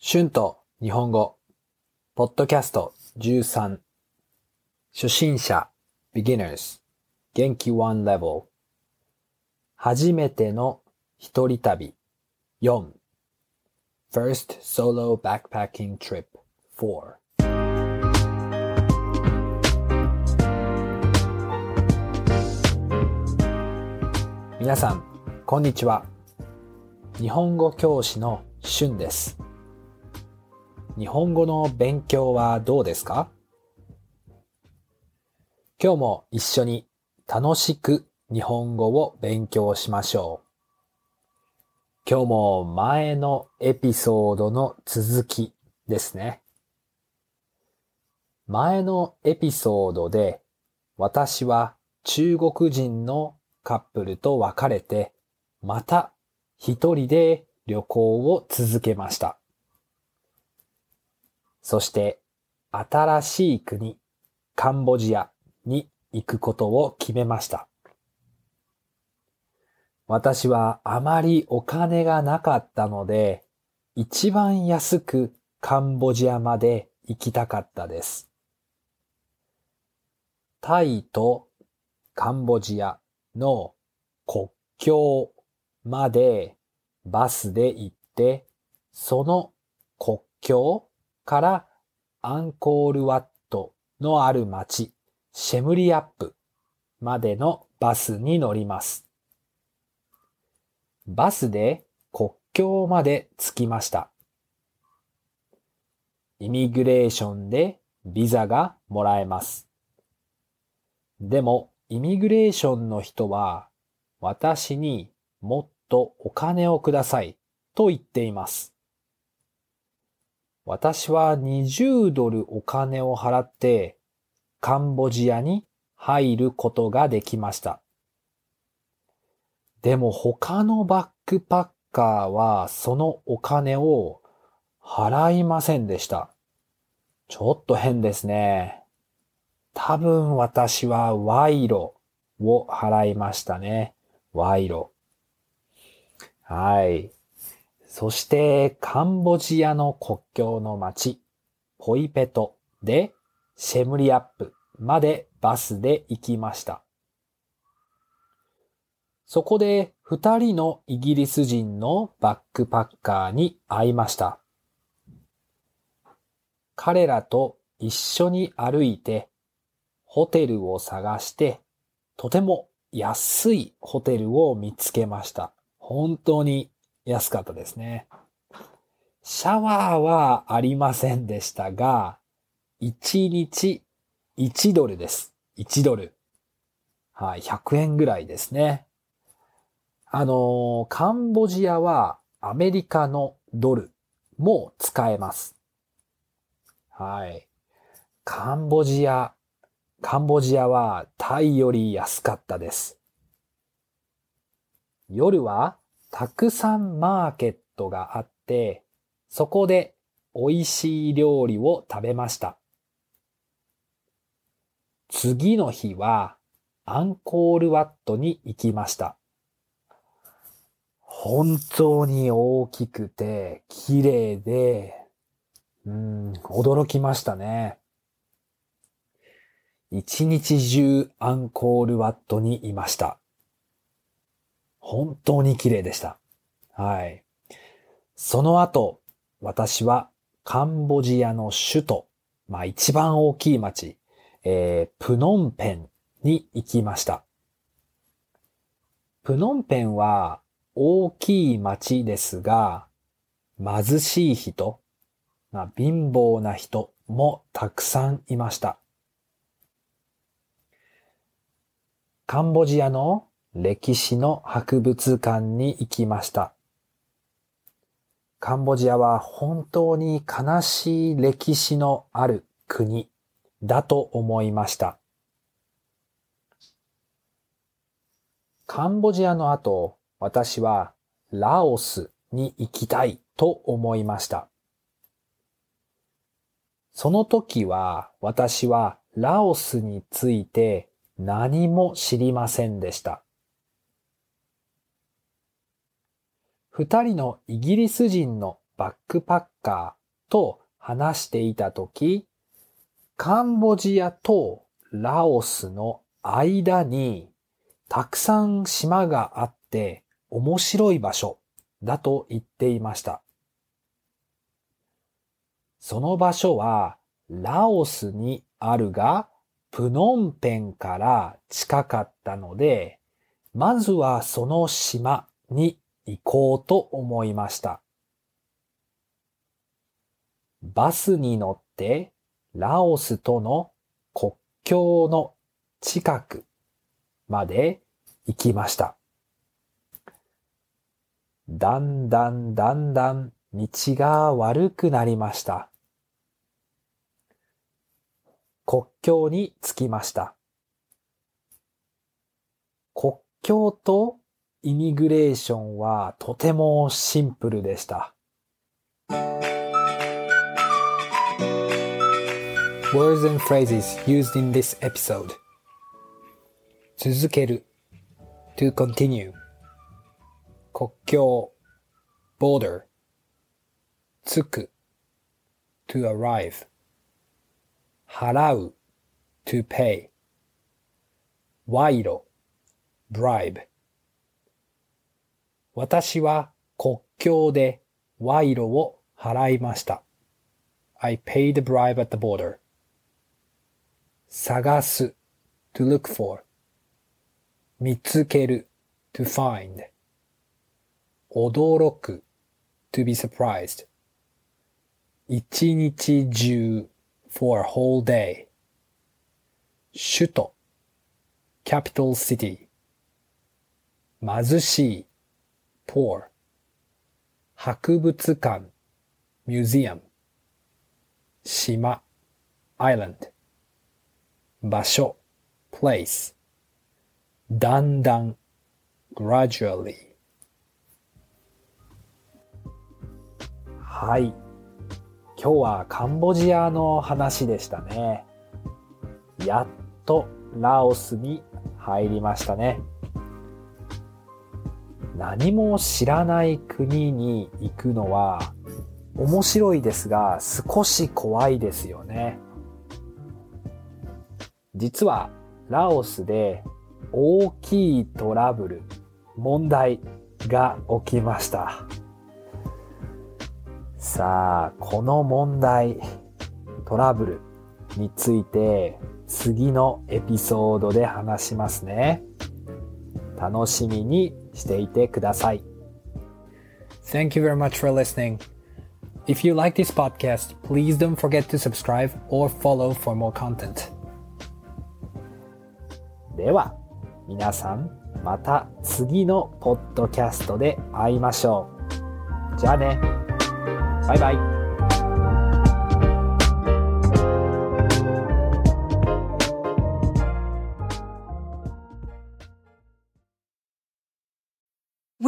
春と日本語、ポッドキャスト13、初心者、beginners、元気。one level、初めての一人旅。4、first solo backpacking trip 4皆さん、こんにちは。日本語教師の春です。日本語の勉強はどうですか？今日も一緒に楽しく日本語を勉強しましょう。今日も前のエピソードの続きですね。前のエピソードで私は中国人のカップルと別れてまた一人で旅行を続けました。そして新しい国、カンボジアに行くことを決めました。私はあまりお金がなかったので、一番安くカンボジアまで行きたかったです。タイとカンボジアの国境までバスで行って、その国境からアンコールワットのある町、シェムリアップまでのバスに乗ります。バスで国境まで着きました。イミグレーションでビザがもらえます。でも、イミグレーションの人は私にもっとお金をくださいと言っています。私は20ドルお金を払ってカンボジアに入ることができました。でも他のバックパッカーはそのお金を払いませんでした。ちょっと変ですね。多分私は賄賂を払いましたね。賄賂。はい。そして、カンボジアの国境の町、ポイペトで、シェムリアップまでバスで行きました。そこで、二人のイギリス人のバックパッカーに会いました。彼らと一緒に歩いて、ホテルを探して、とても安いホテルを見つけました。本当に安かったですね。シャワーはありませんでしたが、1日1ドルです。1ドル。はい、100円ぐらいですね。あの、カンボジアはアメリカのドルも使えます。はい。カンボジア、カンボジアはタイより安かったです。夜はたくさんマーケットがあって、そこで美味しい料理を食べました。次の日はアンコールワットに行きました。本当に大きくて綺麗で、うん、驚きましたね。一日中アンコールワットにいました。本当に綺麗でした。はい。その後、私はカンボジアの首都、まあ一番大きい町、えー、プノンペンに行きました。プノンペンは大きい町ですが、貧しい人、まあ、貧乏な人もたくさんいました。カンボジアの歴史の博物館に行きました。カンボジアは本当に悲しい歴史のある国だと思いました。カンボジアの後、私はラオスに行きたいと思いました。その時は私はラオスについて何も知りませんでした。二人のイギリス人のバックパッカーと話していたとき、カンボジアとラオスの間にたくさん島があって面白い場所だと言っていました。その場所はラオスにあるが、プノンペンから近かったので、まずはその島に行こうと思いました。バスに乗ってラオスとの国境の近くまで行きました。だんだんだんだん道が悪くなりました。国境に着きました。国境とイミグレーションはとてもシンプルでした。Words and phrases used in this episode 続ける to continue 国境 border 着く to arrive 払う to pay 賄賂 bribe 私は国境で賄賂を払いました。I paid the bribe at the border. 探す to look for 見つける to find 驚く to be surprised 一日中 for a whole day 首都 capital city 貧しい poor. 博物館。museum. 島。island. 場所。place. だんだん gradually. はい。今日はカンボジアの話でしたね。やっとラオスに入りましたね。何も知らない国に行くのは面白いですが少し怖いですよね。実はラオスで大きいトラブル、問題が起きました。さあ、この問題、トラブルについて次のエピソードで話しますね。楽しみにしていてください。Thank you very much for listening. If you like this podcast, please don't forget to subscribe or follow for more content. では、皆さん、また次のポッドキャストで会いましょう。じゃあね。バイバイ。